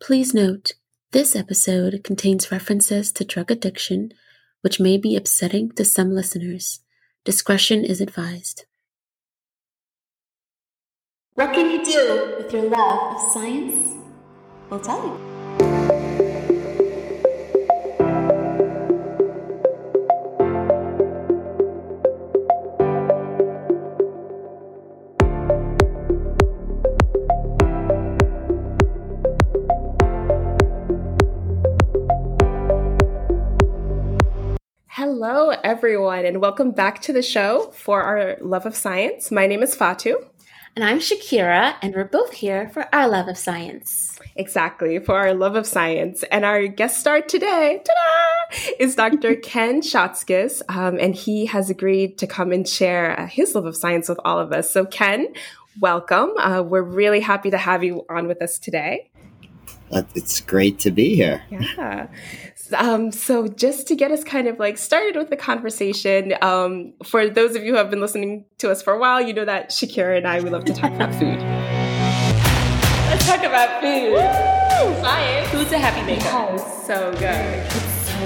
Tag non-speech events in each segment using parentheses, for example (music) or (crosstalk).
Please note, this episode contains references to drug addiction, which may be upsetting to some listeners. Discretion is advised. What can you do with your love of science? We'll tell you. Hello, everyone, and welcome back to the show for our love of science. My name is Fatu. And I'm Shakira, and we're both here for our love of science. Exactly, for our love of science. And our guest star today ta-da, is Dr. (laughs) Ken Shatzkes, um, and he has agreed to come and share uh, his love of science with all of us. So, Ken, welcome. Uh, we're really happy to have you on with us today. Uh, It's great to be here. Yeah. Um, so just to get us kind of like started with the conversation, um, for those of you who have been listening to us for a while, you know that Shakira and I, we love to talk about food. Let's talk about food. Science. Food's a happy maker. Oh, so good. It's so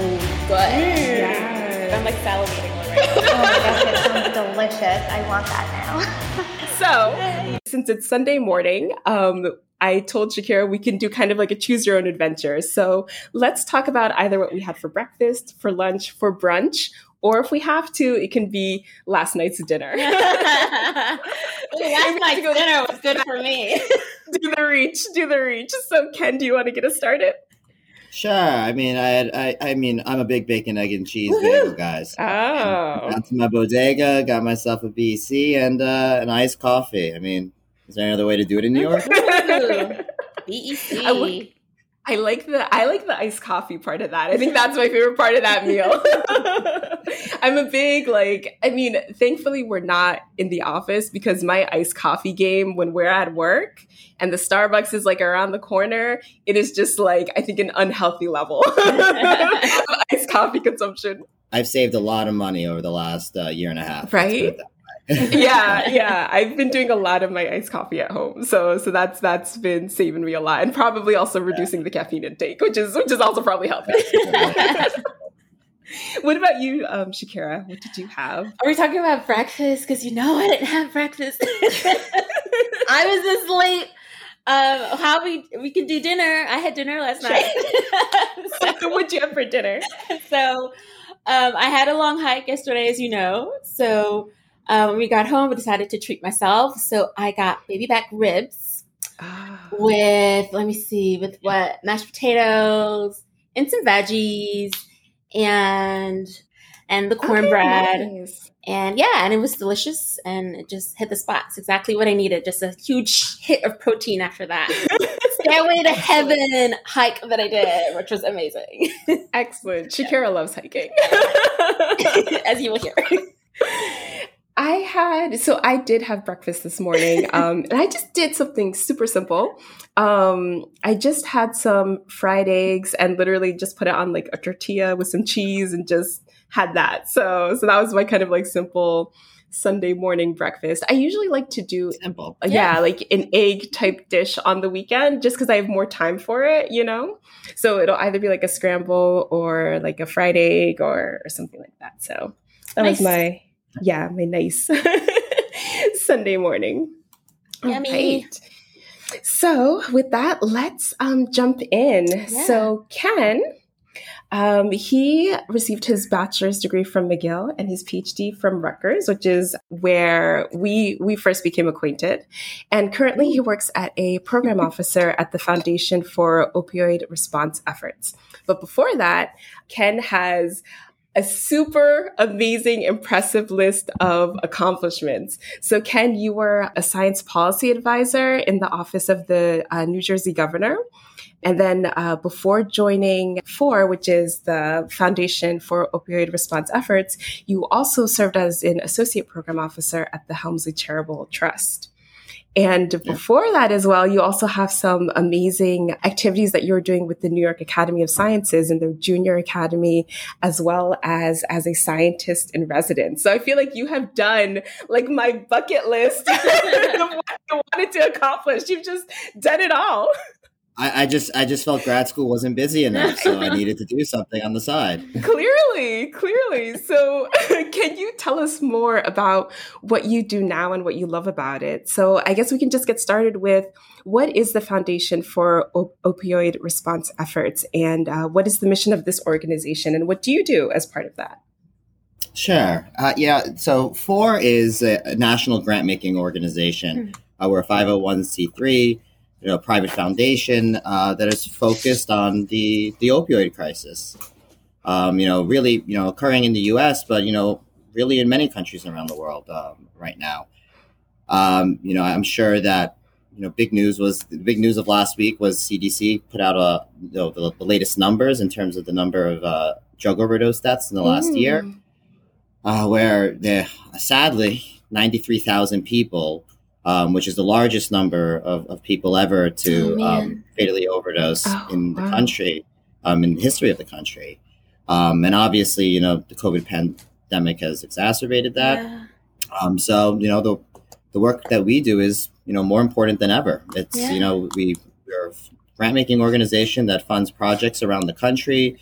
good. Yeah. I'm like salivating already. (laughs) Oh my gosh, it sounds delicious. I want that now. So, since it's Sunday morning, um, I told Shakira we can do kind of like a choose your own adventure. So let's talk about either what we had for breakfast, for lunch, for brunch, or if we have to, it can be last night's dinner. (laughs) Last night's dinner was good for me. (laughs) do the reach, do the reach. So, Ken, do you want to get us started? Sure. I mean, I, had, I, I mean, I'm a big bacon, egg, and cheese bagel guy. So Oh, Got to my bodega, got myself a BEC and uh, an iced coffee. I mean, is there any other way to do it in New York? (laughs) (laughs) BEC. I would- I like the I like the iced coffee part of that. I think that's my favorite part of that meal. (laughs) I'm a big like I mean, thankfully we're not in the office because my iced coffee game when we're at work and the Starbucks is like around the corner, it is just like I think an unhealthy level (laughs) of iced coffee consumption. I've saved a lot of money over the last uh, year and a half. Right? It that way. yeah, yeah. I've been doing a lot of my iced coffee at home, so so that's that's been saving me a lot, and probably also reducing the caffeine intake, which is which is also probably helping. (laughs) what about you, um, Shakira? What did you have? Are we talking about breakfast? Because you know I didn't have breakfast. (laughs) I was this late. Um, how we we can do dinner? I had dinner last night. (laughs) So what'd you have for dinner? so um, I had a long hike yesterday, as you know. So um, when we got home, I decided to treat myself. So I got baby back ribs with let me see with what mashed potatoes and some veggies and and the cornbread Okay, nice. and yeah and it was delicious and it just hit the spots exactly what i needed just a huge hit of protein after that (laughs) stairway to heaven hike that i did which was amazing Excellent. Shakira loves hiking. (laughs) as you will hear (laughs) I had so I did have breakfast this morning, (laughs) um, and I just did something super simple. Um, I just had some fried eggs and literally just put it on like a tortilla with some cheese and just had that. So so that was my kind of like simple Sunday morning breakfast. I usually like to do Simple. uh, yeah, like an egg type dish on the weekend just because I have more time for it, you know? So it'll either be like a scramble or like a fried egg or, or something like that. So that was my, yeah, my nice (laughs) Sunday morning. Yummy. Right. So with that, let's um, jump in. Yeah. So Ken, um, he received his bachelor's degree from McGill and his PhD from Rutgers, which is where we we first became acquainted. And currently, he works at a program (laughs) officer at the Foundation for Opioid Response Efforts. But before that, Ken has a super amazing, impressive list of accomplishments. So, Ken, you were a science policy advisor in the office of the uh, New Jersey governor. And then uh, before joining FORE, which is the Foundation for Opioid Response Efforts, you also served as an associate program officer at the Helmsley Charitable Trust. And before that as well, you also have some amazing activities that you're doing with the New York Academy of Sciences and the junior academy, as well as as a scientist in residence. So I feel like you have done like my bucket list (laughs) of what I wanted to accomplish. You've just done it all. I, I, just I just felt grad school wasn't busy enough, so I (laughs) needed to do something on the side. Clearly, clearly. So, (laughs) can you tell us more about what you do now and what you love about it? So, I guess we can just get started with what is the Foundation for Op- Opioid Response Efforts, and uh, what is the mission of this organization, and what do you do as part of that? Sure. Uh, yeah. So, FORE is a national grant making organization. Mm. Uh, we're a 501c3 you know, private foundation uh, that is focused on the the opioid crisis. Um, you know, really, you know, occurring in the U.S., but you know, really in many countries around the world um, right now. Um, you know, I'm sure that you know, big news was the big news of last week was CDC put out a you know, the, the, latest numbers in terms of the number of uh, drug overdose deaths in the last mm. year, uh, where sadly 93,000 people um, which is the largest number of, of people ever to oh, um, fatally overdose oh, in the wow. country, um, in the history of the country. Um, and obviously, you know, the COVID pandemic has exacerbated that. Yeah. Um, so, you know, the, the work that we do is, you know, more important than ever. It's, yeah. you know, we, we're a grant making organization that funds projects around the country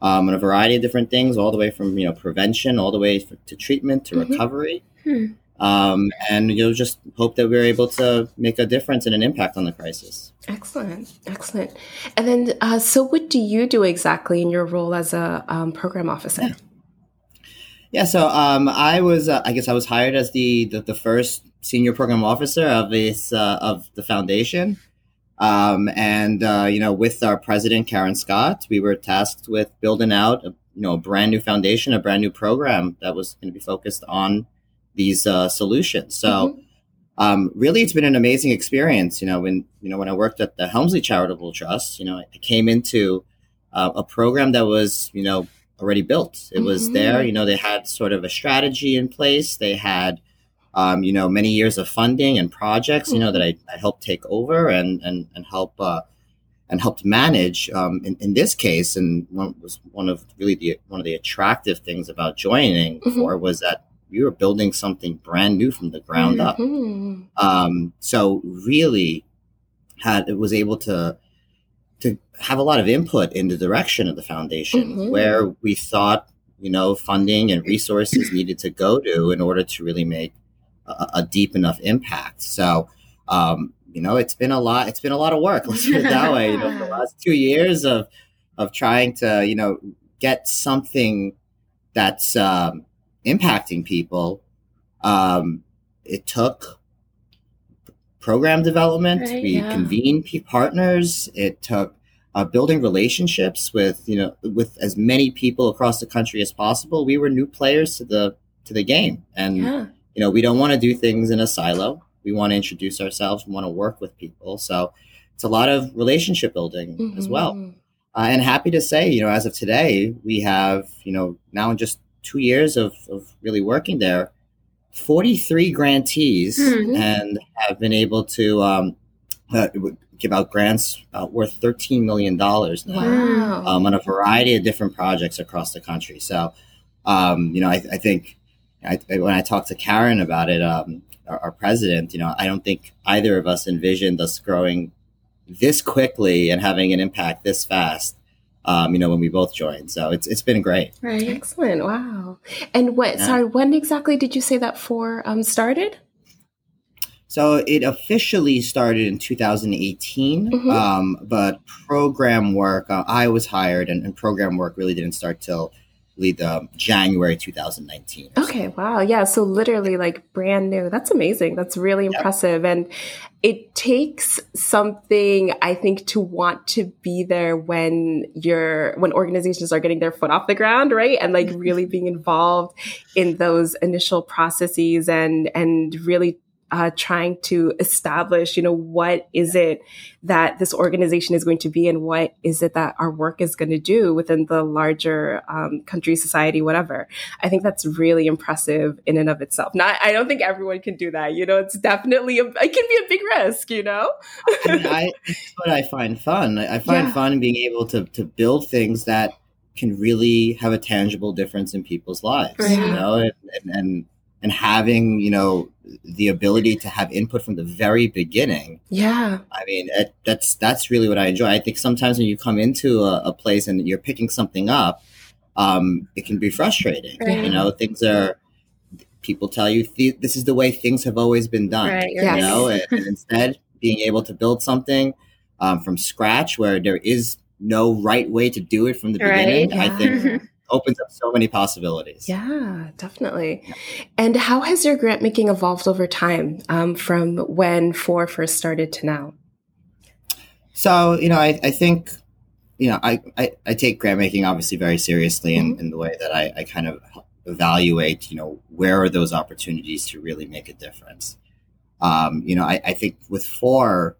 um, and a variety of different things, all the way from, you know, prevention, all the way to treatment to mm-hmm. recovery. Hmm um, and you'll just hope that we're able to make a difference and an impact on the crisis. Excellent, excellent. And then, uh, so what do you do exactly in your role as a um, program officer? Yeah. yeah so um, I was, uh, I guess, I was hired as the the, the first senior program officer of this uh, of the foundation. Um, and uh, you know, with our president Karen Scott, we were tasked with building out a you know a brand new foundation, a brand new program that was going to be focused on these uh, solutions. So, mm-hmm. um, really, it's been an amazing experience. You know, when you know when I worked at the Helmsley Charitable Trust, you know, I came into uh, a program that was you know already built. It mm-hmm. was there. You know, they had sort of a strategy in place. They had um, you know many years of funding and projects. Mm-hmm. You know that I, I, helped take over and and and help. Uh, and helped manage um, in, in, this case, and one was one of really the one of the attractive things about joining mm-hmm. FORE was that we were building something brand new from the ground mm-hmm. up. Um, so really had it was able to to have a lot of input in the direction of the foundation mm-hmm. where we thought you know funding and resources needed to go to in order to really make a, a deep enough impact. So um, you know it's been a lot. It's been a lot of work. Let's put it that way. You know, the (laughs) last two years of of trying to you know get something that's um, impacting people. Um, it took program development. Right, we yeah. convened partners. It took uh, building relationships with you know with as many people across the country as possible. We were new players to the to the game, and yeah. you know we don't want to do things in a silo. We want to introduce ourselves. We want to work with people. So it's a lot of relationship building mm-hmm. as well. Uh, and happy to say, you know, as of today, we have you know now in just two years of, of really working there, 43 grantees mm-hmm. and have been able to um, uh, give out grants uh, worth $13 million now wow. um, on a variety of different projects across the country. So, um, you know, I, I think I, when I talked to Karen about it, um, our, our, president, you know, I don't think either of us envisioned us growing this quickly and having an impact this fast um, you know, when we both joined. So it's it's been great. Right. Excellent. Wow. And what? Yeah. Sorry, when exactly did you say that FORE um, started? So it officially started in 2018, mm-hmm. um, but program work, uh, I was hired, and, and, program work really didn't start till lead um, January 2019. Okay, wow. Yeah, so literally like brand new. That's amazing. That's really impressive. And it takes something I think to want to be there when you're when organizations are getting their foot off the ground, right? And like (laughs) really being involved in those initial processes and and really uh, trying to establish, you know, what is it that this organization is going to be and what is it that our work is going to do within the larger um, country, society, whatever. I think that's really impressive in and of itself. Not, I don't think everyone can do that. You know, it's definitely, a, it can be a big risk, you know? I, mean, I, (laughs) it's what I find fun. I find yeah. fun being able to, to build things that can really have a tangible difference in people's lives, you know, and, and, and and having you know the ability to have input from the very beginning. Yeah. I mean, it, that's that's really what I enjoy. I think sometimes when you come into a, a place and you're picking something up, um, it can be frustrating. Right. You know, things are people tell you th- this is the way things have always been done. Right, Yes. You know, (laughs) and, and instead being able to build something um, from scratch where there is no right way to do it from the Right. beginning, I think (laughs) opens up so many possibilities. Yeah, definitely. And how has your grant making evolved over time um, from when FORE first started to now? So, you know, I, I think, you know, I, I, I take grant making obviously very seriously in, in the way that I, I kind of evaluate, you know, where are those opportunities to really make a difference. Um, you know, I, I think with FORE,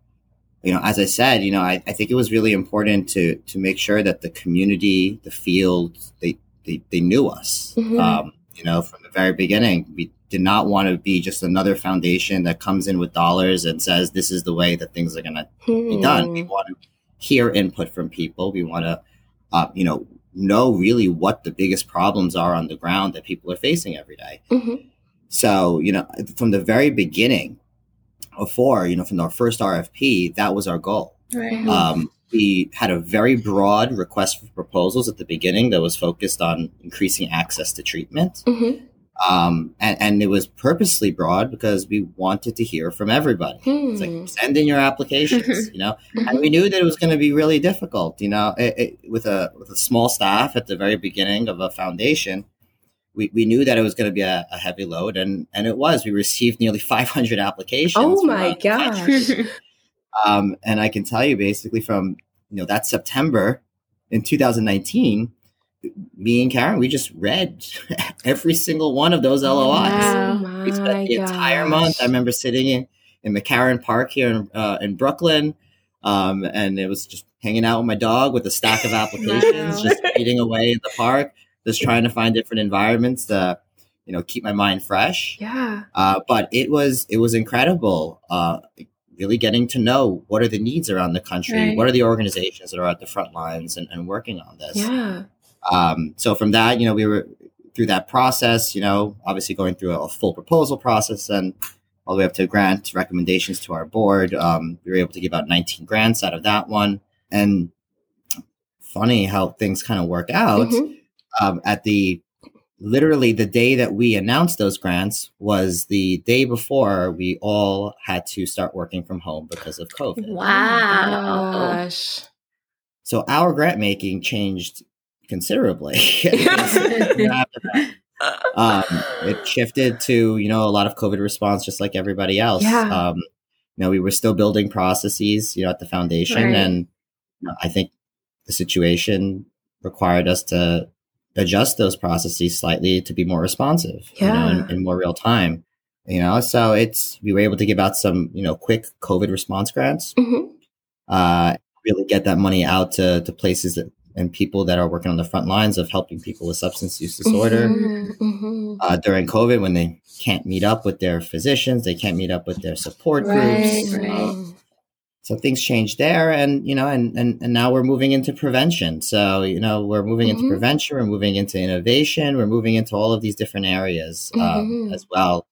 you know, as I said, you know, I, I think it was really important to to make sure that the community, the field, they they, they knew us. Mhm. Um, you know, from the very beginning, we did not want to be just another foundation that comes in with dollars and says this is the way that things are going to be done. We Hmm. want to hear input from people. We want to, uh, you know, know really what the biggest problems are on the ground that people are facing every day. Mhm. So, you know, from the very beginning FORE, you know, from our first RFP, that was our goal. Right. Um, we had a very broad request for proposals at the beginning that was focused on increasing access to treatment. Mhm. Um, and, and it was purposely broad because we wanted to hear from everybody. It's Hmm. like send in your applications, (laughs) you know. And we knew that it was going to be really difficult, you know, it, it, with a with a small staff at the very beginning of a foundation. We, we knew that it was going to be a, a heavy load, and and it was. We received nearly (laughs) 500 applications. Oh my around gosh. (laughs) Um, and I can tell you, basically, from you know that September in 2019, me and Karen, we just read (laughs) every single one of those LOIs. Wow. Oh We spent my the entire month. I remember sitting in, in McCarren Park here in, uh, in Brooklyn. Um, and it was just hanging out with my dog with a stack of applications, Wow. just eating away in the park, just trying to find different environments to, you know, keep my mind fresh. Yeah. Uh, but it was, it was incredible. Uh, really getting to know what are the needs around the country, Right. what are the organizations that are at the front lines and, and working on this. Yeah. Um, so from that, you know, we were through that process, you know, obviously going through a full proposal process and all the way up to grant recommendations to our board. Um, we were able to give out 19 grants out of that one. And funny how things kind of work out. Mhm. Um, at the literally the day that we announced those grants was the day before we all had to start working from home because of COVID. Wow. Gosh. So our grant making changed considerably. (laughs) (laughs) (laughs) Um, it shifted to you know a lot of COVID response, just like everybody else. Yeah. Um, you know, we were still building processes, you know, at the foundation, Right. and you know, I think the situation required us to adjust those processes slightly to be more responsive, you know, Yeah. in, in more real time. You know, so it's we were able to give out some you know quick COVID response grants Mhm. uh, really get that money out to, to places that, and people that are working on the front lines of helping people with substance use disorder Mhm. Mhm. uh, during COVID when they can't meet up with their physicians, they can't meet up with their support Right, groups. right. So things changed there, and you know, and, and and now we're moving into prevention. So you know, we're moving into Mhm. prevention, we're moving into innovation, we're moving into all of these different areas um, Mhm. as well.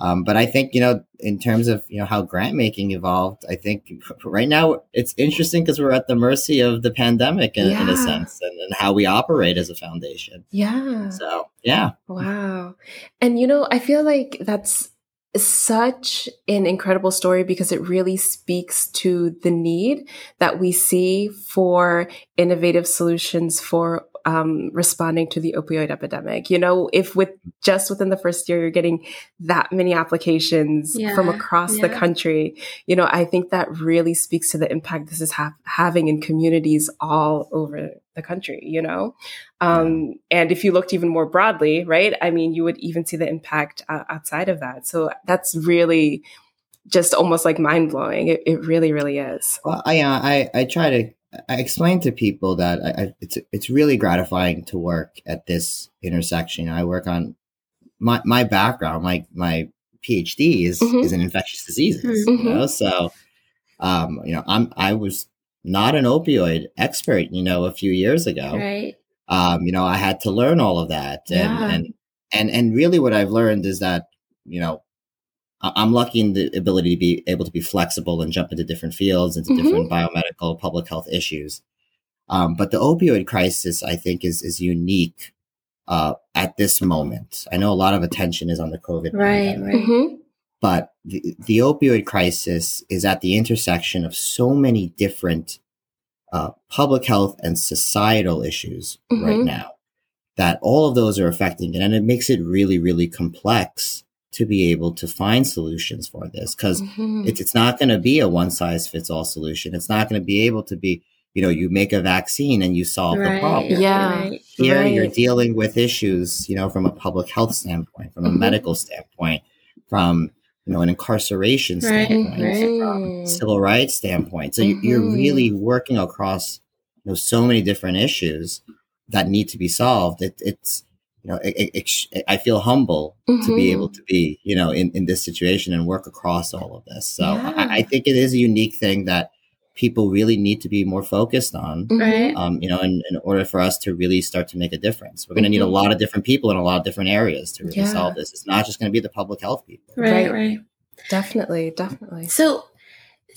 Um, but I think you know, in terms of you know how grant making evolved, I think (laughs) right now it's interesting because we're at the mercy of the pandemic in, in a sense, and, and how we operate as a foundation. Yeah. So yeah, Wow. And you know, I feel like that's such an incredible story because it really speaks to the need that we see for innovative solutions for um, responding to the opioid epidemic. You know, if with just within the first year you're getting that many applications Yeah, from across the country, you know, I think that really speaks to the impact this is ha- having in communities all over the country. You know, um, and if you looked even more broadly, right? I mean, you would even see the impact uh, outside of that. So that's really just almost like mind blowing. It, it really, really is. Well, I, uh, I I try to I explain to people that I, I, it's it's really gratifying to work at this intersection. I work on my my background, my my PhD is Mhm. is in infectious diseases. Mhm. You know, so um, you know, I'm I was not an opioid expert, you know, a few years ago. Right. Um, you know, I had to learn all of that, and Yeah. and and and really, what I've learned is that you know I'm lucky in the ability to be able to be flexible and jump into different fields, into Mhm. different biomedical, public health issues. Um, but the opioid crisis, I think, is is unique uh, at this moment. I know a lot of attention is on the COVID, Right, pandemic, right. Mhm. but the, the opioid crisis is at the intersection of so many different uh, public health and societal issues right Mhm. now that all of those are affecting it, and it makes it really, really complex to be able to find solutions for this because Mhm. it's it's not going to be a one size fits all solution. It's not going to be able to be, you know, you make a vaccine and you solve the problem. Yeah. Right. Here you're dealing with issues, you know, from a public health standpoint, from a Mhm. medical standpoint, from you know an incarceration Right. standpoint, from civil rights standpoint. So you you're really working across you know so many different issues that need to be solved. It, it's you know it, it, it I feel humble to be able to be you know in, in this situation and work across all of this. So Yeah. I, I think it is a unique thing that people really need to be more focused on. Right. um, you know, in, in order for us to really start to make a difference. We're going to need a Mhm. lot of different people in a lot of different areas to really Yeah. solve this. It's not just going to be the public health people. Right, Right. right. Definitely, definitely. So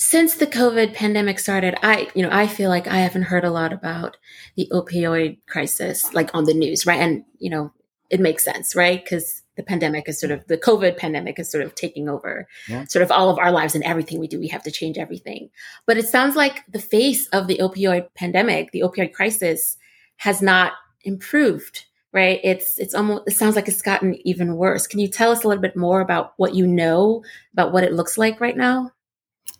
since the COVID pandemic started, I, you know, I feel like I haven't heard a lot about the opioid crisis, like on the news, right? And, you know, it makes sense, right? Because the pandemic is sort of, the COVID pandemic is sort of taking over Yeah. sort of all of our lives and everything we do. We have to change everything. But it sounds like the face of the opioid pandemic, the opioid crisis has not improved, right? It's, it's almost, it sounds like it's gotten even worse. Can you tell us a little bit more about what you know about what it looks like right now?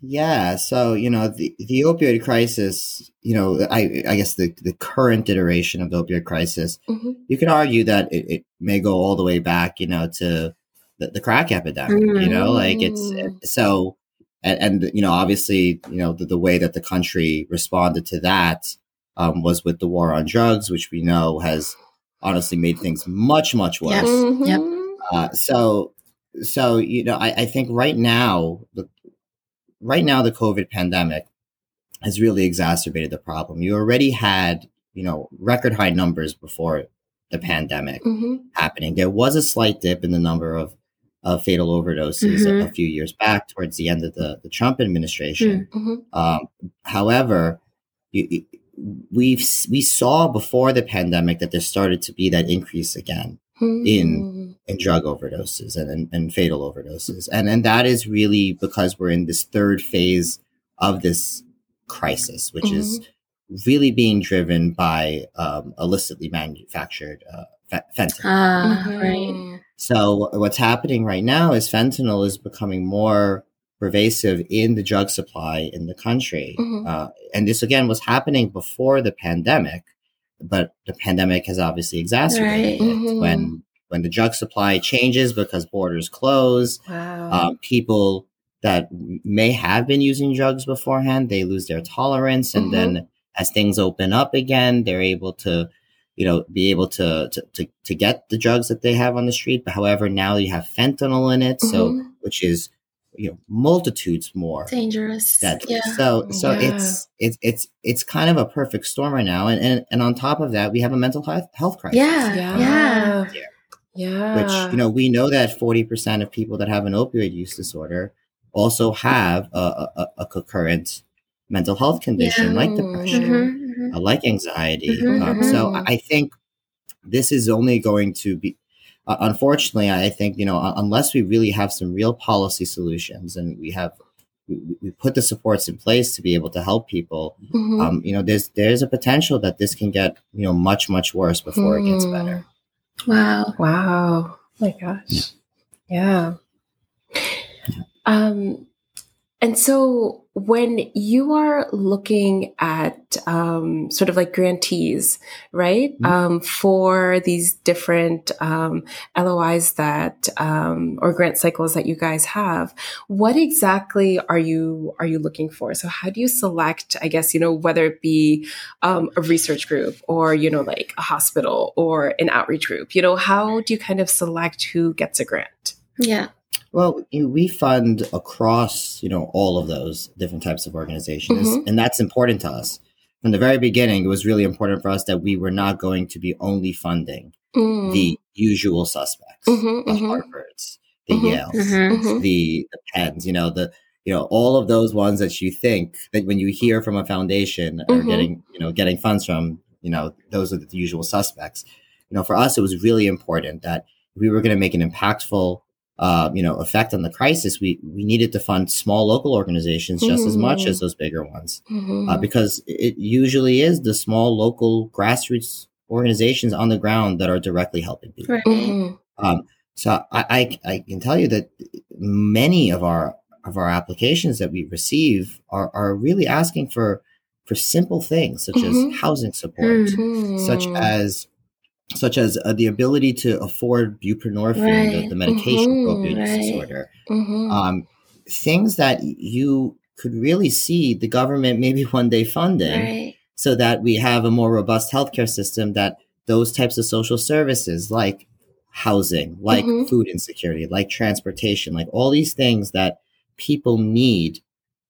Yeah. So, you know, the, the opioid crisis, you know, I, I guess the, the current iteration of the opioid crisis, Mhm. you could argue that it, it may go all the way back, you know, to the, the crack epidemic, you know, like it's Mm. so, and, and, you know, obviously, you know, the, the way that the country responded to that um, was with the war on drugs, which we know has honestly made things much, much worse. Yes. Mhm. Uh, so, so you know, I, I think right now, the right now the COVID pandemic has really exacerbated the problem. You already had, you know, record high numbers before the pandemic Mhm. happening. There was a slight dip in the number of of fatal overdoses a, Mhm. a few years back towards the end of the, the Trump administration. Mhm. Um, however, you, you- we've we saw before the pandemic that there started to be that increase again Mhm. in drug overdoses and, and, and fatal overdoses. And and that is really because we're in this third phase of this crisis, which is really being driven by um, illicitly manufactured uh, fe- fentanyl. Ah, Mhm. right. So what's happening right now is fentanyl is becoming more pervasive in the drug supply in the country. Mhm. Uh, and this again was happening before the pandemic, but the pandemic has obviously exacerbated Right. it Mhm. when when the drug supply changes because borders close. Wow. Um, people that may have been using drugs beforehand, they lose their tolerance, and Mhm. then as things open up again, they're able to, you know, be able to to to, to get the drugs that they have on the street. But however, now you have fentanyl in it, so Mhm. which is you know multitudes more Dangerous. deadly. Yeah. So so Yeah. it's it's it's it's kind of a perfect storm right now, and and, and on top of that, we have a mental health health crisis. Yeah. yeah. Yeah. Yeah. Yeah. which you know we know that 40% of people that have an opioid use disorder also have a, a, a concurrent mental health condition Yeah. like depression Mhm, mhm. uh, like anxiety Mhm, um, so I- i think this is only going to be uh, unfortunately i think you know unless we really have some real policy solutions and we have we, we put the supports in place to be able to help people Mhm. um, you know there's there's a potential that this can get you know much much worse before it gets Mm. better Wow. Wow. Oh my gosh. Yeah. Um, and so when you are looking at um, sort of like grantees, right, Mhm. um, for these different um, LOIs that um, or grant cycles that you guys have, what exactly are you are you looking for? So how do you select? I guess you know whether it be um, a research group or you know like a hospital or an outreach group. You know how do you kind of select who gets a grant? Yeah. Well, you know, we fund across, you know, all of those different types of organizations, Mhm. and that's important to us. From the very beginning, it was really important for us that we were not going to be only funding Mm. the usual suspects, Mhm, the mhm. Harvards, the Mhm. Yales, Mhm. Mhm. the, the Penns, you know, the you know all of those ones that you think that when you hear from a foundation or Mhm. getting you know getting funds from, you know, those are the usual suspects. You know, for us, it was really important that we were going to make an impactful uh, you know, effect on the crisis, we we needed to fund small local organizations just as much as those bigger ones Mhm. uh, because it usually is the small local grassroots organizations on the ground that are directly helping people. Right. Mhm. Um, so I, I, I can tell you that many of our of our applications that we receive are, are really asking for for simple things such as housing support, such as such as uh, the ability to afford buprenorphine, the, Right. the medication Mhm. for opioid use Right. disorder Mhm. um, things that you could really see the government maybe one day funding Right. so that we have a more robust healthcare system that those types of social services like housing like Mhm. food insecurity like transportation like all these things that people need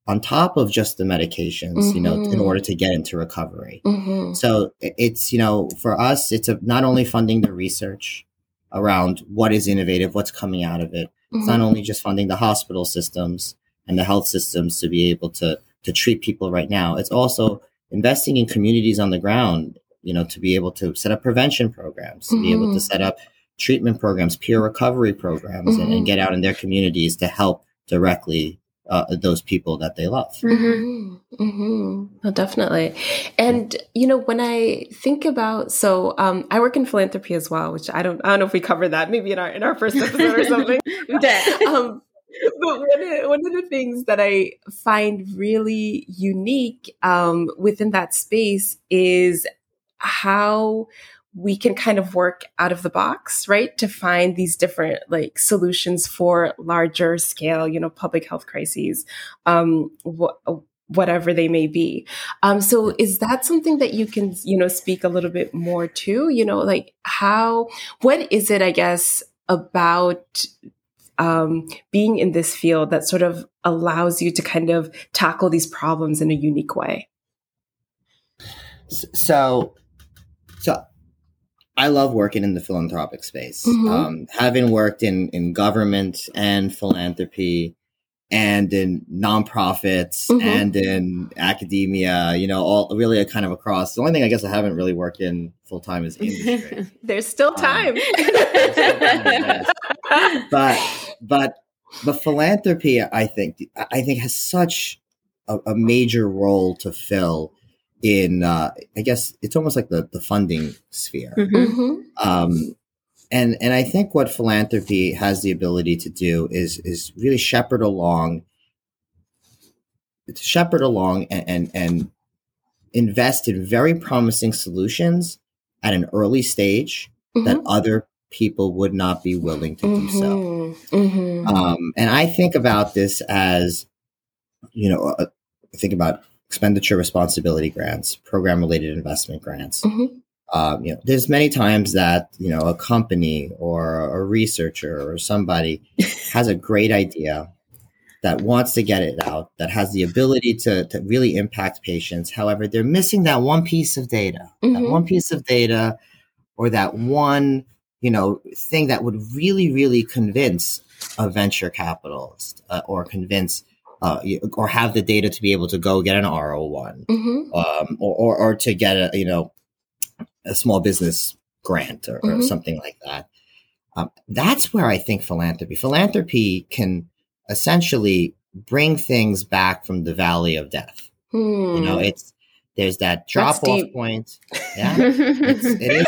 on top of just the medications you know in Mhm. order to get into recovery Mhm. so it's you know for us it's a, not only funding the research around what is innovative what's coming out of it it's not Mhm. only just funding the hospital systems and the health systems to be able to to treat people right now. It's also investing in communities on the ground, you know, to be able to set up prevention programs, to be able to Mhm. set up treatment programs, peer recovery programs, and, and get out in their communities to help directly uh, those people that they love. Mhm. Mm-hmm. Mm-hmm. No, definitely. And you know, when I think about so um I work in philanthropy as well, which I don't I don't know if we covered that maybe in our in our first episode or something. (laughs) We did. (laughs) um but one of, one of the things that I find really unique um, within that space is how we can kind of work out of the box, right? To find these different like solutions for larger scale, you know, public health crises, um, wh- whatever they may be. Um, so is that something that you can, you know, speak a little bit more to, you know, like how, what is it, I guess, about um, being in this field that sort of allows you to kind of tackle these problems in a unique way? So, so I love working in the philanthropic space. Mhm. Um, having worked in in government and philanthropy, and in nonprofits Mhm. and in academia, you know, all really a kind of across. The only thing I guess I haven't really worked in full time is industry. (laughs) There's still Um, time. (laughs) but but but philanthropy, I think, I think has such a, a major role to fill in. Uh, I guess it's almost like the the funding sphere. Mhm. Mhm. Um, and and I think what philanthropy has the ability to do is is really shepherd along, to shepherd along and, and and invest in very promising solutions at an early stage that Mhm. other people would not be willing to do so. Mhm. Mhm. Um, and I think about this as, you know, uh, think about expenditure responsibility grants, program related investment grants. Mhm. Um, you know, there's many times that you know a company or a researcher or somebody (laughs) has a great idea that wants to get it out, that has the ability to to really impact patients. However, they're missing that one piece of data, that Mhm. one piece of data, or that one you know thing that would really really convince a venture capitalist uh, or convince uh, or have the data to be able to go get an R01 Mhm. um, or, or, or to get a you know a small business grant or, or Mhm. something like that. Um, that's where I think philanthropy philanthropy can essentially bring things back from the valley of death. Hmm. You know, it's there's that drop off point. (laughs) Yeah, it's, it is.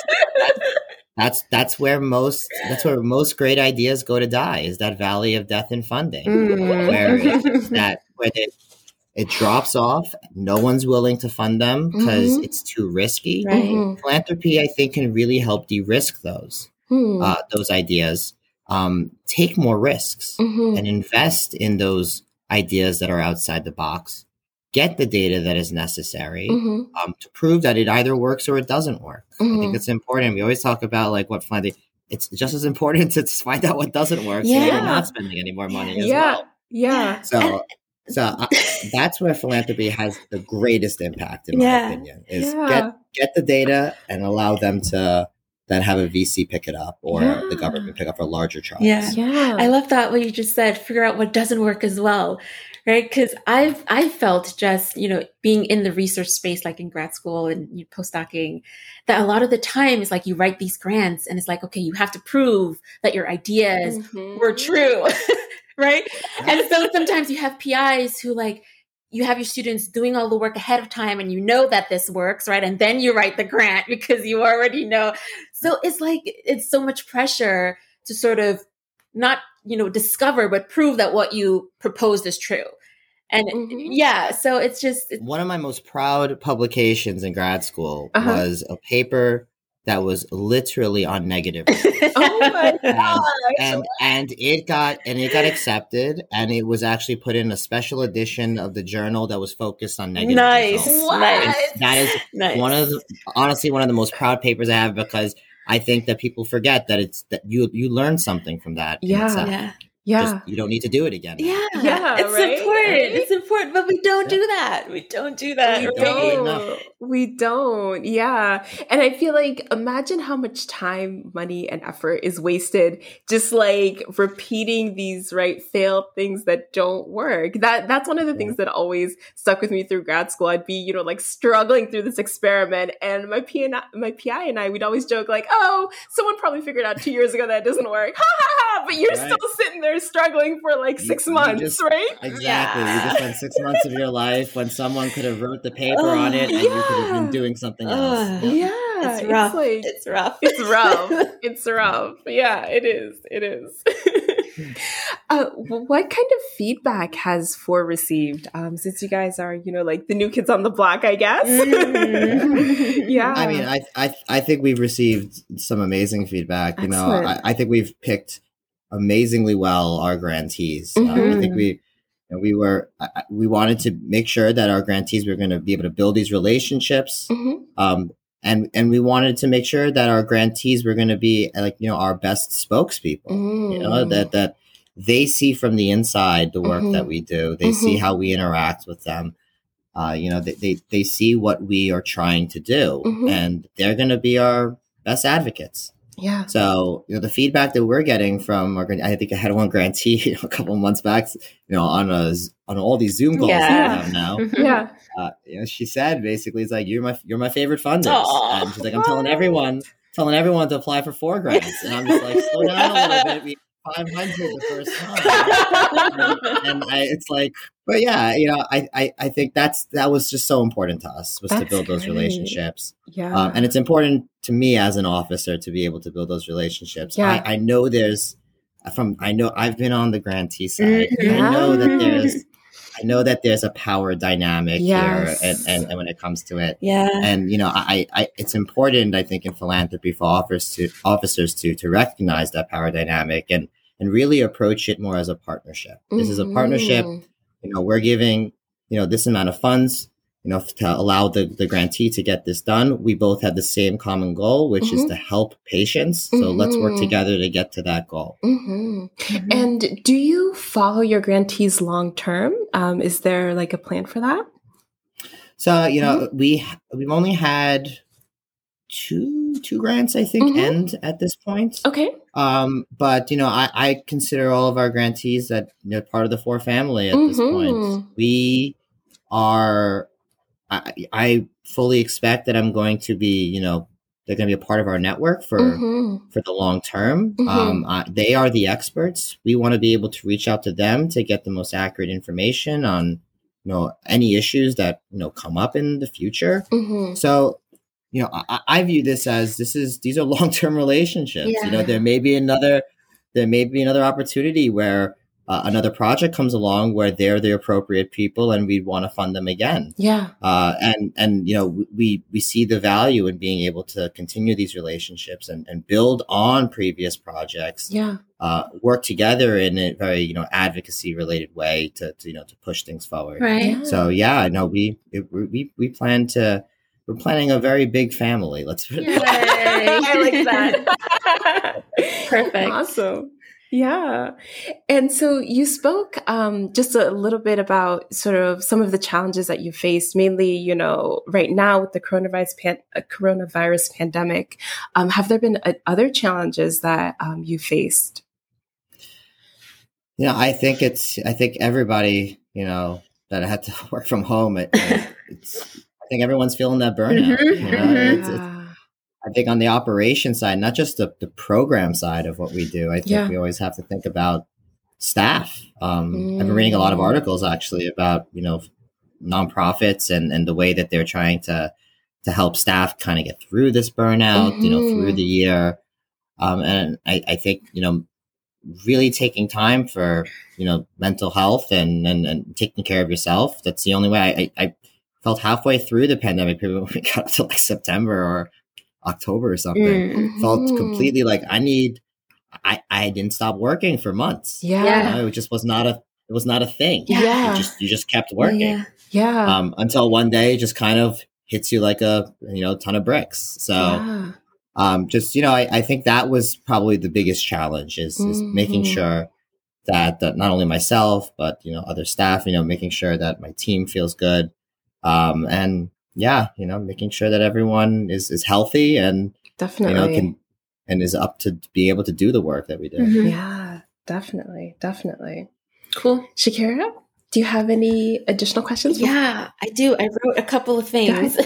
That's that's where most that's where most great ideas go to die is that valley of death in funding Mm. where (laughs) that where it, it drops off. No one's willing to fund them because Mhm. it's too risky. Right. Mhm. Philanthropy, I think, can really help de-risk those Hmm. uh, those ideas. Um, take more risks Mhm. and invest in those ideas that are outside the box. Get the data that is necessary Mhm. um, to prove that it either works or it doesn't work. I Mhm. think it's important. We always talk about like what philanthropy. It's just as important (laughs) to find out what doesn't work, so Yeah. you're not spending any more money as Yeah. well. Yeah. So, so uh, that's where philanthropy has the greatest impact, in Yeah. my opinion. Is Yeah. get get the data and allow them to then have a VC pick it up or Yeah. the government pick up for larger trials. Yeah. Yeah. I love that what you just said. Figure out what doesn't work as well, right? Because I've I felt just you know being in the research space, like in grad school and you postdocing, that a lot of the time it's like you write these grants and it's like okay, you have to prove that your ideas Mhm. were true, (laughs) right? And so sometimes you have PIs who like you have your students doing all the work ahead of time and you know that this works, right? And then you write the grant (laughs) because you already know. So it's like it's so much pressure to sort of not, you know, discover but prove that what you proposed is true. And Mhm. yeah, so it's just it's, One of my most proud publications in grad school Uh-huh. was a paper that was literally on negative. (laughs) Oh my (laughs) god. and and it got and it got accepted and it was actually put in a special edition of the journal that was focused on negative nice. What? Nice. that is Nice. one of the honestly one of the most proud papers I have because I think that people forget that it's that you you learn something from that. Yeah. yeah. Yeah. Just, you don't need to do it again. Yeah. Yeah, It's right? important. Right? It's important, but we don't do that. We don't do that. we right? don't. enough. We don't. Yeah. And I feel like imagine how much time, money, and effort is wasted just like repeating these right failed things that don't work. That that's one of the things that always stuck with me through grad school. I'd be, you know, like struggling through this experiment and my PI, my PI and I we'd always joke like, "Oh, someone probably figured out 2 years ago that it doesn't work." (laughs) Ha ha ha. But you're Right. still sitting there struggling for like 6 you months, just- right? Exactly. Yeah. You just spent six months of your life when someone could have wrote the paper on it and you could have been doing something Ugh. else. Yep. Yeah. It's rough. like It's rough. it's rough. (laughs) it's rough. Yeah, it is. It is. (laughs) uh, what kind of feedback has FORE received? Um, since you guys are, you know, like the new kids on the block, I guess. Mhm. (laughs) yeah. I mean, I, I I think we've received some amazing feedback. You know, I, I think we've picked amazingly well our grantees. Um, I think we we were we wanted to make sure that our grantees were going to be able to build these relationships. Mhm. Um, and and we wanted to make sure that our grantees were going to be like you know our best spokespeople. You know Mm. that that they see from the inside the work Mhm. that we do. They see Mhm. how we interact with them. Uh, you know, they, they they see what we are trying to do, Mhm. and they're going to be our best advocates. Yeah. So, you know, the feedback that we're getting from our, I think I had one grantee (laughs) you know, a couple of months back, you know, on a, on all these Zoom calls that Yeah. we have now. Yeah. Uh, you know, she said basically, it's like, you're my, you're my favorite funders. Aw. And she's like, I'm telling everyone, telling everyone to apply for FORE grants. And I'm just like, slow down a little bit. We 500 the first time. (laughs) and I, it's like, but yeah, you know, I, I, I think that's, that was just so important to us was to build those great. relationships. Yeah. Um, and it's important to me as an officer to be able to build those relationships. Yeah. I, I know there's from I know I've been on the grantee side. Mhm. I know that there's I know that there's a power dynamic Yes. here, and, and, and when it comes to it, yeah. and you know, I, I it's important I think in philanthropy for officers to officers to to recognize that power dynamic and and really approach it more as a partnership. This is a partnership Mhm. You know, we're giving, you know, this amount of funds, you know, to allow the, the grantee to get this done. We both have the same common goal, which is Mhm. to help patients. So let's work Mhm. together to get to that goal. Mhm. And do you follow your grantees long term? Um, is there like a plan for that? So, you know, we, we've only had two, two grants, I think, Mhm. end at this point. Okay. Um, but you know, I, I consider all of our grantees that they're part of the FORE family at this Mhm. point. We are, I, I fully expect that I'm going to be, you know, they're going to be a part of our network for Mhm. for the long term. Mhm. Um, uh, they are the experts. We want to be able to reach out to them to get the most accurate information on, you know, any issues that you know come up in the future. Mhm. So, you know, I, I view this as this is these are (laughs) long term relationships. You know, there may be another there may be another opportunity where uh, another project comes along where they're the appropriate people and we'd want to fund them again. Yeah. Uh, and and you know we we see the value in being able to continue these relationships and, and build on previous projects Yeah. uh, work together in a very you know advocacy related way to, to you know to push things forward Right. Yeah. so yeah no we it, we we plan to we're planning a very big family let's put it Yay. (laughs) I like that. (laughs) Perfect. Awesome. Yeah. And so you spoke um, just a little bit about sort of some of the challenges that you faced, mainly, you know, right now with the coronavirus, pan- uh, coronavirus pandemic. Um, have there been uh, other challenges that um, you faced? You know, I think it's, I think everybody, you know, that had to (laughs) work from home, it, it's, I think everyone's feeling that burnout. Mm-hmm, you know? mm-hmm. It's, it's, I think on the operation side, not just the, the program side of what we do, I think Yeah. we always have to think about staff. Um, I've been reading a lot of Mm. articles actually about, you know, nonprofits and, and the way that they're trying to, to help staff kind of get through this burnout, you know, through Mhm. the year. Um, and I, I think, you know, really taking time for, you know, mental health and, and, and taking care of yourself. That's the only way I, I, I felt halfway through the pandemic, maybe when we (laughs) got to like September or October or something Mm. felt completely like I need. I I didn't stop working for months. Yeah. You Yeah. know, it just was not a it was not a thing. Yeah. You just you just kept working Yeah. um, until one day it just kind of hits you like a you know ton of bricks. So Yeah. um, just you know I, I think that was probably the biggest challenge is, is making Mhm. sure that, that not only myself but you know other staff you know making sure that my team feels good um, and yeah you know making sure that everyone is is healthy and Definitely. you know can and is up to be able to do the work that we do. Mhm. yeah. Definitely. Definitely. Cool. Shakira, do you have any additional questions? Yeah, I do. I wrote a couple of things.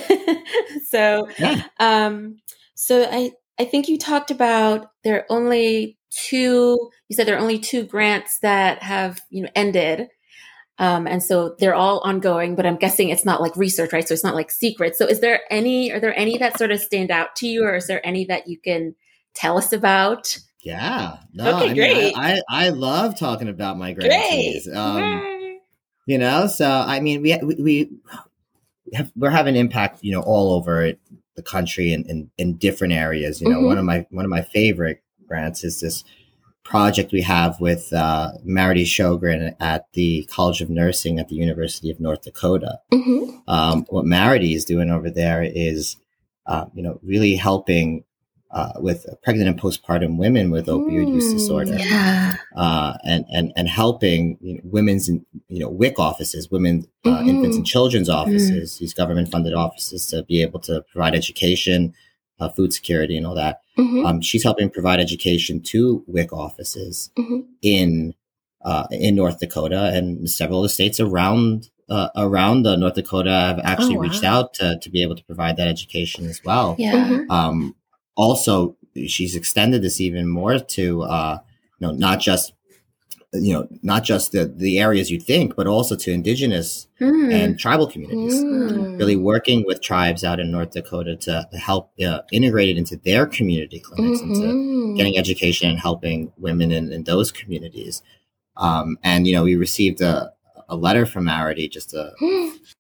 (laughs) so, Yeah. um, so I I think you talked about there are only two. You said there are only two grants that have you know ended, um, and so they're all ongoing. But I'm guessing it's not like research, right? So it's not like secret. So is there any? Are there any that sort of stand out to you, or is there any that you can tell us about? Yeah. No, Okay, I great. Mean, I, I I love talking about my grantees. Um, you know, so I mean, we we, we have we're having impact, you know, all over the country and in, in, different areas. You know, Mhm. one of my one of my favorite grants is this project we have with uh, Maridee Shogren at the College of Nursing at the University of North Dakota. Mhm. um, what Marity is doing over there is, uh, you know, really helping uh, with pregnant and postpartum women with opioid use Mm, disorder, Yeah. uh, and and and helping you know, women's you know WIC offices, women, uh, Mhm. infants and children's offices, these government funded offices to be able to provide education, uh, food security, and all that. Mhm. Um, she's helping provide education to WIC offices Mhm. in uh, in North Dakota and several of the states around uh, around uh, North Dakota have actually Oh, reached out to, to be able to provide that education as well. Yeah. Mhm. Um, also, she's extended this even more to uh, you know not just you know not just the the areas you think, but also to indigenous Hmm. and tribal communities. Mm. Really working with tribes out in North Dakota to help uh, integrate it into their community clinics and to Mhm. getting education and helping women in, in those communities. Um, and, you know, we received a, a letter from Maridee just a,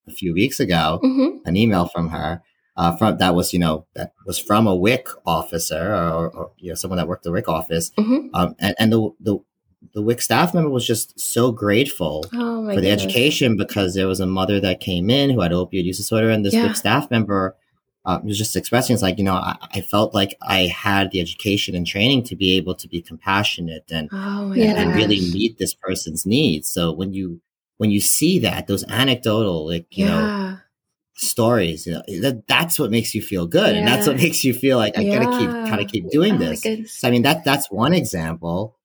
a few weeks ago, Mhm. an email from her. Uh, from that was, you know, that was from a WIC officer or, or you know, someone that worked the WIC office. Mhm. Um, and, and the, the, the WIC staff member was just so grateful Oh for the goodness. education because there was a mother that came in who had opioid use disorder, and this Yeah. WIC staff member uh, was just expressing, "It's like you know, I, I felt like I had the education and training to be able to be compassionate and Oh Yeah. and really meet this person's needs." So when you when you see that those anecdotal like you know stories, you know that that's what makes you feel good, and that's what makes you feel like I gotta keep kind of keep doing Oh this. So I mean that that's one example.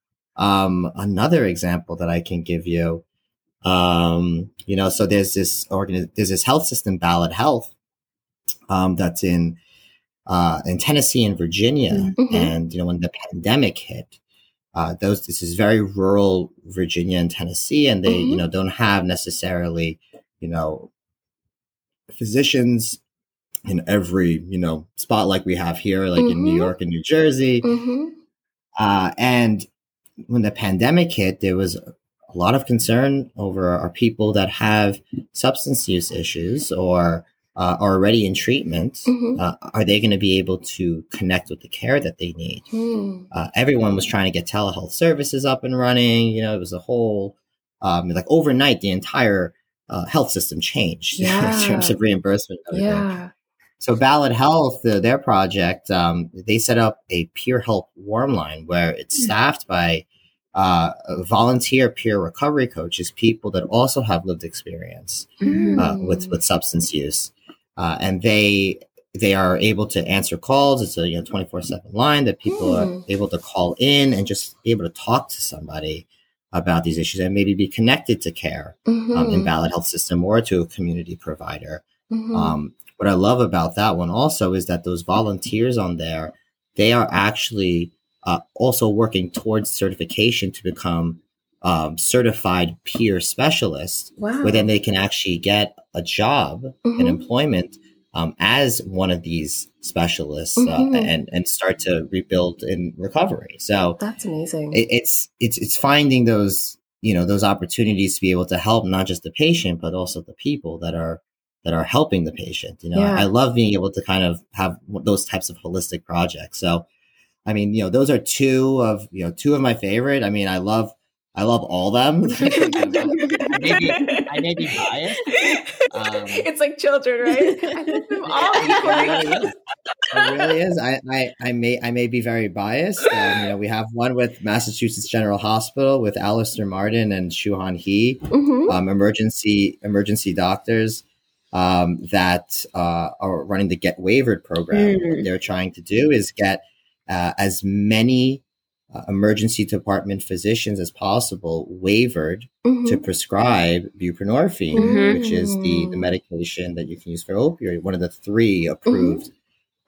Um, another example that I can give you, um, you know, so there's this organ, there's this health system, Ballad Health, um, that's in uh, in Tennessee and Virginia, Mhm. and you know when the pandemic hit, uh, those this is very rural Virginia and Tennessee, and they you Mhm. know don't have necessarily you know physicians in every you know spot like we have here, like in New Mhm. York and New Jersey. Mhm. Uh, and when the pandemic hit, there was a lot of concern over our people that have substance use issues or uh, are already in treatment. Mhm. Uh, are they going to be able to connect with the care that they need? Mm. Uh, everyone was trying to get telehealth services up and running. You know, it was a whole, um, like overnight, the entire uh, health system changed Yeah. (laughs) in terms of reimbursement. Yeah. So Ballad Health, uh, their project, um, they set up a peer help warm line where it's Hmm. staffed by uh, volunteer peer recovery coaches, people that also have lived experience Mm. uh, with with substance use, uh, and they they are able to answer calls. It's a you know twenty four seven line that people are Mm. able to call in and just be able to talk to somebody about these issues and maybe be connected to care Mhm. um, in Ballad Health System or to a community provider. Mhm. Um, what I love about that one also is that those volunteers on there, they are actually uh, also working towards certification to become um, certified peer specialists, wow. where then they can actually get a job and Mhm. employment um, as one of these specialists uh, Mhm. and and start to rebuild in recovery. So That's amazing. it, it's it's it's finding those you know those opportunities to be able to help not just the patient but also the people that are that are helping the patient you know Yeah. i love being able to kind of have those types of holistic projects so i mean you know those are two of you know two of my favorite i mean i love i love all them (laughs) (laughs) (laughs) I may be, I may be biased. Um, it's like children, right? I love them all it, really is. It really is. I, I, I may I may be very biased. Um, you know, we have one with Massachusetts General Hospital with Alister Martin and Shuhan He, Mhm. um, emergency emergency doctors um, that uh, are running the Get Waivered program. Mm. What they're trying to do is get uh, as many uh, emergency department physicians as possible waivered Mhm. to prescribe buprenorphine, Mhm. which is the, the medication that you can use for opioid, one of the three approved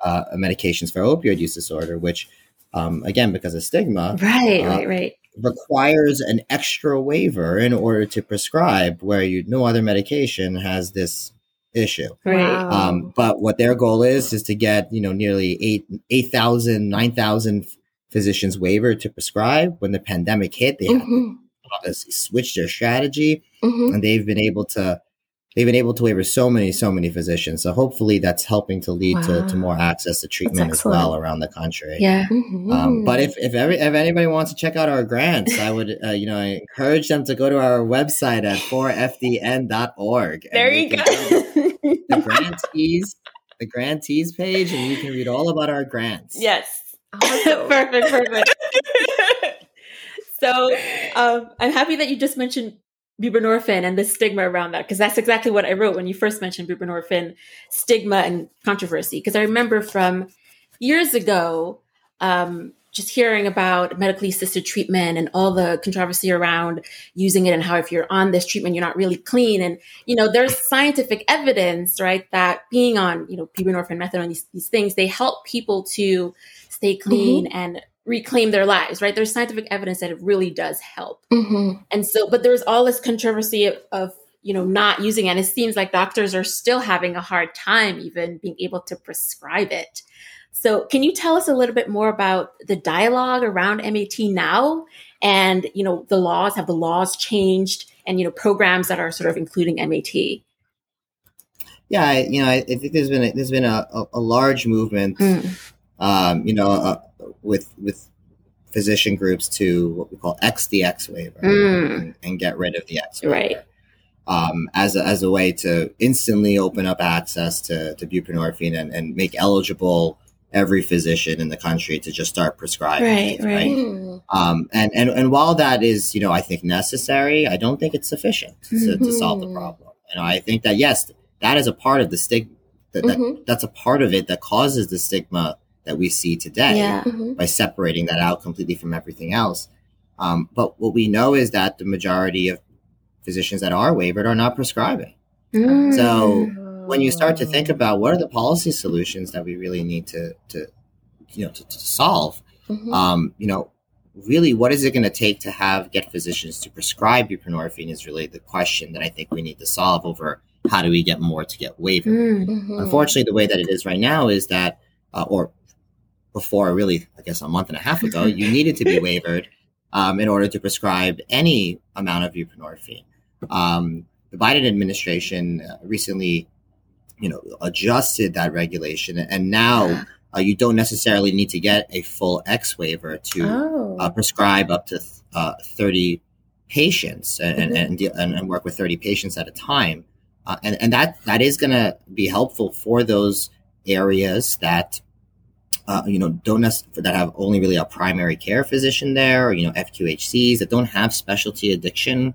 uh, medications for opioid use disorder, which, um, again, because of stigma, Right, Uh, right, right. requires an extra waiver in order to prescribe, where you no other medication has this issue. Right. Wow. Um, but what their goal is is to get you know nearly eight eight thousand nine thousand physicians waiver to prescribe. When the pandemic hit, they had Mhm. to switch their strategy Mhm. and they've been able to they've been able to waiver so many so many physicians so hopefully that's helping to lead to, to more access to treatment as well around the country Yeah. Mhm. um, but if if, every, if anybody wants to check out our grants i would uh, you know I encourage them to go to our website at forefdn.org and there you go. The (laughs) grantees the grantees page and you can read all about our grants yes. Awesome. (laughs) perfect, perfect. (laughs) so um, I'm happy that you just mentioned buprenorphine and the stigma around that because that's exactly what I wrote when you first mentioned buprenorphine stigma and controversy. Because I remember from years ago, um, just hearing about medically assisted treatment and all the controversy around using it and how if you're on this treatment you're not really clean. And you know there's scientific evidence right that being on you know buprenorphine methadone these, these things they help people to stay clean and reclaim their lives right? There's scientific evidence that it really does help. Mhm. and so but there's all this controversy of, of you know not using it. And it seems like doctors are still having a hard time even being able to prescribe it so can you tell us a little bit more about the dialogue around mat now and you know the laws have the laws changed and you know programs that are sort of including mat yeah I, you know I, I think there's been a, there's been a, a, a large movement Mm. um, you know, uh, with with physician groups to what we call X the X waiver Mm. and, and get rid of the X waiver. right Um, as a, as a way to instantly open up access to, to buprenorphine and, and make eligible every physician in the country to just start prescribing. Right, it, right. Mhm. Um, and, and, and while that is, you know, I think necessary, I don't think it's sufficient to, to solve the problem. And I think that yes, that is a part of the stigma. That, that, Mhm. that's a part of it that causes the stigma that we see today yeah Mhm. by separating that out completely from everything else. Um, but what we know is that the majority of physicians that are waivered are not prescribing. Mm. So when you start to think about what are the policy solutions that we really need to, to you know, to, to solve, Mhm. um, you know, really, what is it going to take to have get physicians to prescribe buprenorphine is really the question that I think we need to solve over how do we get more to get waived. Mm. Mhm. Unfortunately, the way that it is right now is that, uh, or before really, I guess a month and a half ago, (laughs) you needed to be waivered um, in order to prescribe any amount of buprenorphine. Um, the Biden administration uh, recently, you know, adjusted that regulation, and now uh, you don't necessarily need to get a full X waiver to Oh. uh, prescribe up to uh, 30 patients and, Mhm. and, and, and work with 30 patients at a time. Uh, and, and that, that is going to be helpful for those areas that uh, you know, don't nec- that have only really a primary care physician there, or you know, FQHCs that don't have specialty addiction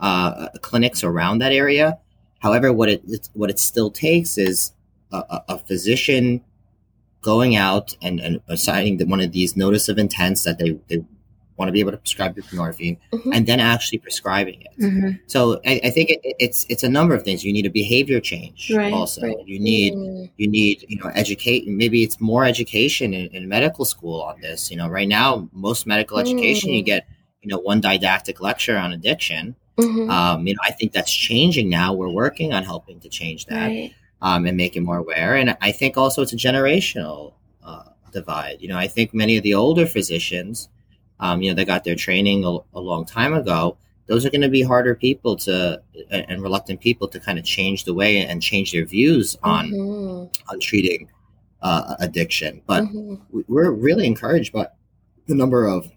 uh, clinics around that area. However, what it what it still takes is a, a physician going out and, and assigning one of these notice of intents that they, they want to be able to prescribe buprenorphine mm-hmm. and then actually prescribing it. Mm-hmm. So I, I think it, it's it's a number of things. You need a behavior change right, also. Right. You need mm. you need you know educate. Maybe it's more education in, in, medical school on this. You know, right now most medical education you mm. get you know one didactic lecture on addiction. Mm-hmm. Um, you know, I think that's changing now. We're working on helping to change that right. um, and make it more aware. And I think also it's a generational uh, divide. You know, I think many of the older physicians um, you know, they got their training a, a long time ago. Those are going to be harder people to and reluctant people to kind of change the way and change their views on mm-hmm. on treating uh, addiction. But mm-hmm. we're really encouraged by the number of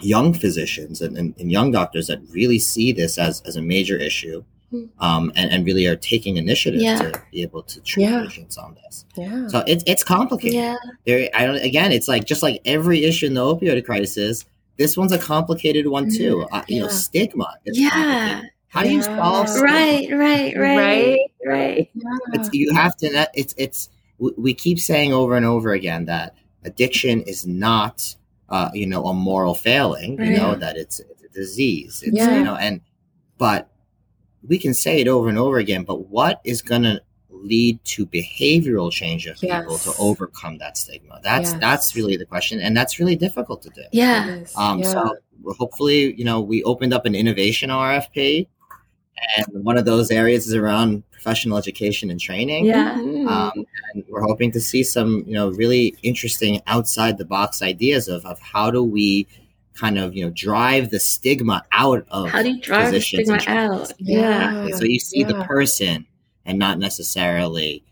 young physicians and, and, and, young doctors that really see this as, as a major issue hmm. um, and, and really are taking initiative yeah. to be able to treat yeah. patients on this. Yeah. So it's it's complicated. Yeah. There, I don't. Again, it's like just like every issue in the opioid crisis this one's a complicated one too. Mm, uh, you know, stigma. yeah. How do you solve? Stigma? Right, right, right, right, right. It's, you have to. It's it's. We keep saying over and over again that addiction is not, uh, you know, a moral failing. Right. You know that it's, it's a disease. It's, yeah. You know, and but we can say it over and over again. But what is going to lead to behavioral change of yes. people to overcome that stigma? That's yes. that's really the question, and that's really difficult to do. Yeah. Um, yeah. So hopefully, you know, we opened up an innovation RFP, and one of those areas is around professional education and training. Yeah. Mm-hmm. Um, and we're hoping to see some, you know, really interesting outside the box ideas of, of how do we kind of you know drive the stigma out of how do you drive the stigma out yeah. yeah. so you see yeah. the person and not necessarily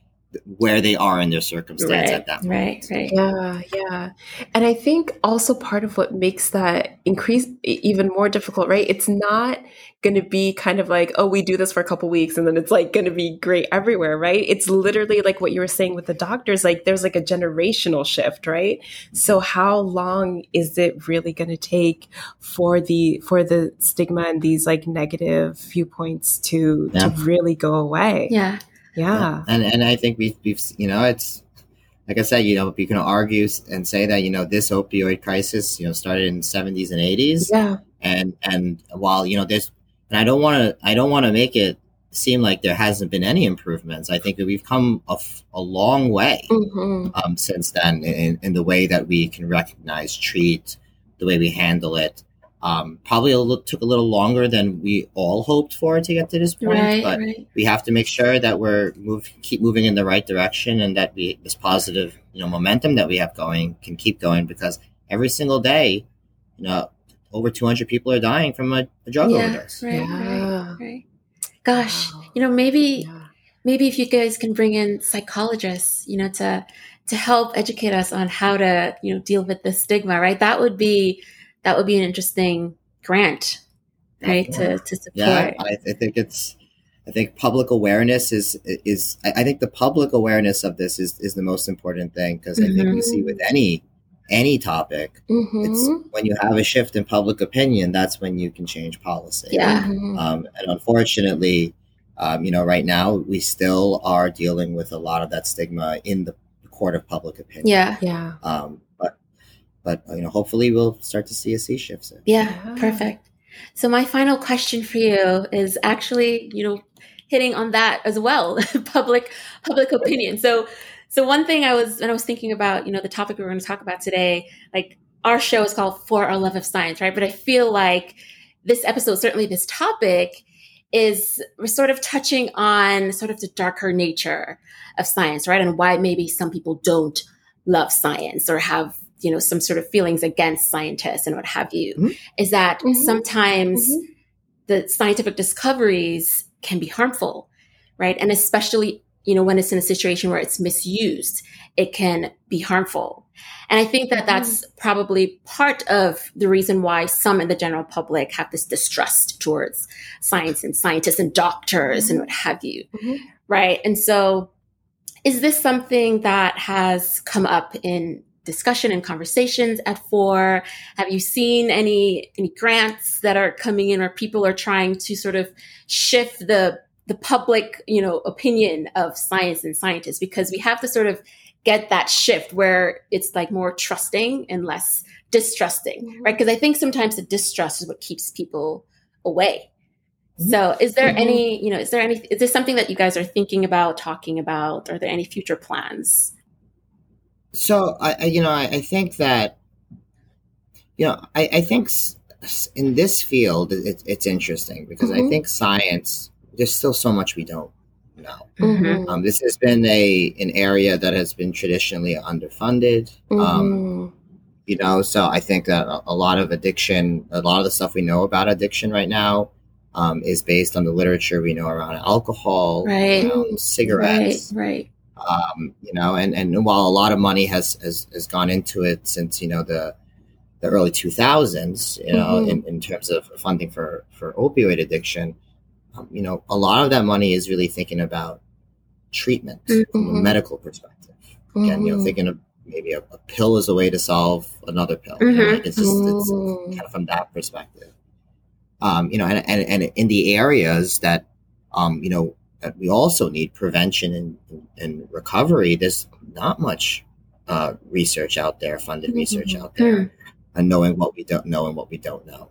where they are in their circumstance right, at that point. Right, right. Yeah, yeah. And I think also part of what makes that increase even more difficult, right? It's not going to be kind of like, oh, we do this for a couple weeks and then it's like going to be great everywhere, right? It's literally like what you were saying with the doctors, like there's like a generational shift, right? So how long is it really going to take for the for the stigma and these like negative viewpoints to yeah. to really go away? Yeah. Yeah. And and I think we've, we've you know, it's like I said, you know, you can argue and say that, you know, this opioid crisis, you know, started in the 70s and 80s. Yeah. And and while, you know, there's and I don't want to I don't want to make it seem like there hasn't been any improvements. I think that we've come a, a long way mm-hmm. um, since then in, in the way that we can recognize, treat, the way we handle it. Um, probably a little, took a little longer than we all hoped for to get to this point, right, but right. we have to make sure that we're move, keep moving in the right direction and that we this positive you know momentum that we have going can keep going because every single day, you know, over 200 people are dying from a, a drug yeah, overdose. Right, yeah. right, right. Gosh, wow. you know, maybe yeah. maybe if you guys can bring in psychologists, you know, to to help educate us on how to you know deal with the stigma, right? That would be that would be an interesting grant, right? To, to support. Yeah, I, I, think it's. I think public awareness is is. I think the public awareness of this is is the most important thing because mm-hmm. I think we see with any any topic, mm-hmm. it's when you have a shift in public opinion, that's when you can change policy. Yeah. Mm-hmm. Um, and unfortunately, um, you know, right now we still are dealing with a lot of that stigma in the court of public opinion. Yeah. Yeah. Um, but you know, hopefully we'll start to see a sea shift soon. Yeah, yeah, perfect. So my final question for you is actually, you know, hitting on that as well, (laughs) public public opinion. So so one thing I was when I was thinking about, you know, the topic we are going to talk about today, like our show is called For Our Love of Science, right? But I feel like this episode, certainly this topic, is we're sort of touching on sort of the darker nature of science, right? And why maybe some people don't love science or have you know some sort of feelings against scientists and what have you mm-hmm. is that mm-hmm. sometimes mm-hmm. the scientific discoveries can be harmful right and especially you know when it's in a situation where it's misused it can be harmful and i think that that's mm-hmm. probably part of the reason why some in the general public have this distrust towards science and scientists and doctors and mm-hmm. what have you mm-hmm. right and so is this something that has come up in discussion and conversations at FORE? Have you seen any any grants that are coming in, or people are trying to sort of shift the the public, you know, opinion of science and scientists? Because we have to sort of get that shift where it's like more trusting and less distrusting, mm-hmm. right? Because I think sometimes the distrust is what keeps people away. Mm-hmm. So, is there mm-hmm. any, you know, is there any, is this something that you guys are thinking about, talking about? Are there any future plans? So, I, I you know, I, I, think that, you know, I, I think in this field, it, it's interesting because I mm-hmm. think science, there's still so much we don't know. Mm-hmm. Um, this has been a an area that has been traditionally underfunded. Um, mm-hmm. you know, so I think that a, a, lot of addiction, a lot of the stuff we know about addiction right now, um, is based on the literature we know around alcohol, right. around cigarettes, right, right. Um, you know, and and while a lot of money has has, has gone into it since you know the the early 2000s, you know, mm-hmm. in, in terms of funding for for opioid addiction um, you know, a lot of that money is really thinking about treatment mm-hmm. from a mm-hmm. medical perspective. Again, mm-hmm. you know, mm-hmm. thinking of maybe a, a, pill is a way to solve another pill. Mm-hmm. You know, like it's just it's kind of from that perspective. Um, you know, and, and, and in the areas that, um, you know, that we also need prevention and, and recovery, there's not much uh, research out there, funded research out there, and knowing what we don't know and what we don't know.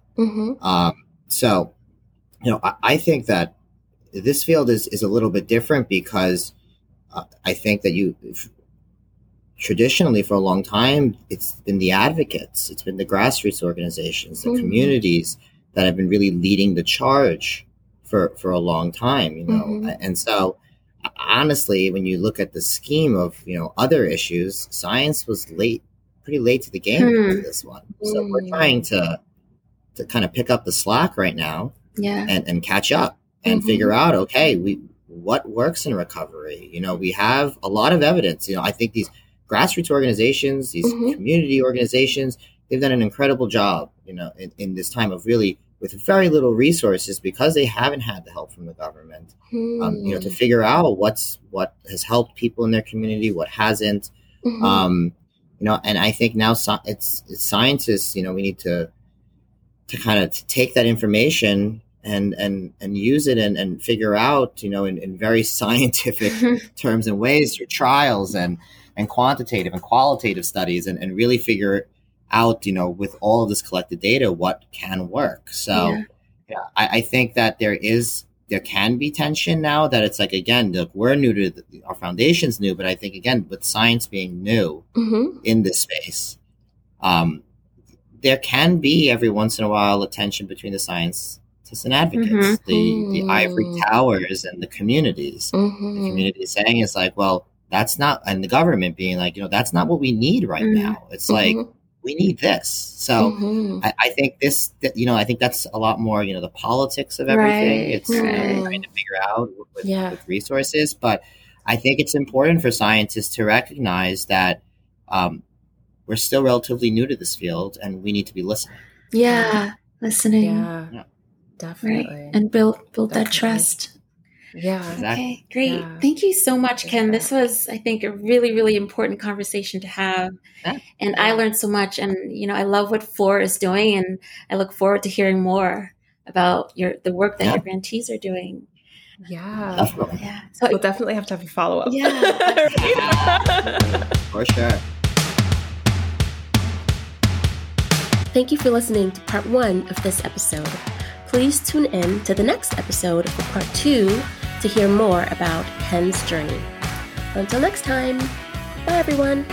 Um, so, you know, I, I, think that this field is, is a little bit different because uh, I think that you traditionally for a long time it's been the advocates, it's been the grassroots organizations, the mm-hmm. communities that have been really leading the charge for for a long time. You know, mm-hmm. and so honestly, when you look at the scheme of you know other issues, science was late, pretty late to the game mm. with this one. So mm. we're trying to to kind of pick up the slack right now yeah and, and catch up and mm-hmm. figure out okay we what works in recovery you know we have a lot of evidence you know i think these grassroots organizations these mm-hmm. community organizations they've done an incredible job you know in, in, this time of really with very little resources because they haven't had the help from the government mm. um, you know to hmm. figure out what's what has helped people in their community what hasn't mm-hmm. um, you know and i think now it's, it's scientists you know we need to to kind of take that information and and and use it and, and figure out you know in, in very (laughs) scientific (laughs) terms and ways through trials and and quantitative and qualitative studies and, and really figure out you know with all of this collected data what can work so yeah. yeah I, I, think that there is there can be tension now that it's like again look we're new to the, our foundation's new but i think again with science being new mm-hmm. in this space um, there can be every once in a while a tension between the science and advocates, mm-hmm. the the ivory mm. towers and the communities. Mm-hmm. The community saying is like, well, that's not, and the government being like, you know, that's not what we need right mm-hmm. now. It's like mm-hmm. we need this. So mm-hmm. I, I, think this, you know, I think that's a lot more, you know, the politics of everything. Right. It's right. You know, trying to figure out with, yeah. with, resources, but I think it's important for scientists to recognize that. Um, we're still relatively new to this field and we need to be listening. Yeah, listening. Yeah. yeah. Definitely. Right? And build build Definitely. that trust. Yeah. Exactly. Okay, great. Yeah. Thank you so much, Ken. This was, I think, a really, really important conversation to have. Yeah. And I learned so much. And, you know, I love what FORE is doing. And I look forward to hearing more about your the work that yeah. your grantees are doing. Yeah. Definitely. Yeah. So we'll definitely have to have a follow up. Yeah. (laughs) For sure. Thank you for listening to part one of this episode please tune in to the next episode for part two to hear more about Ken's journey. Until next time, bye everyone.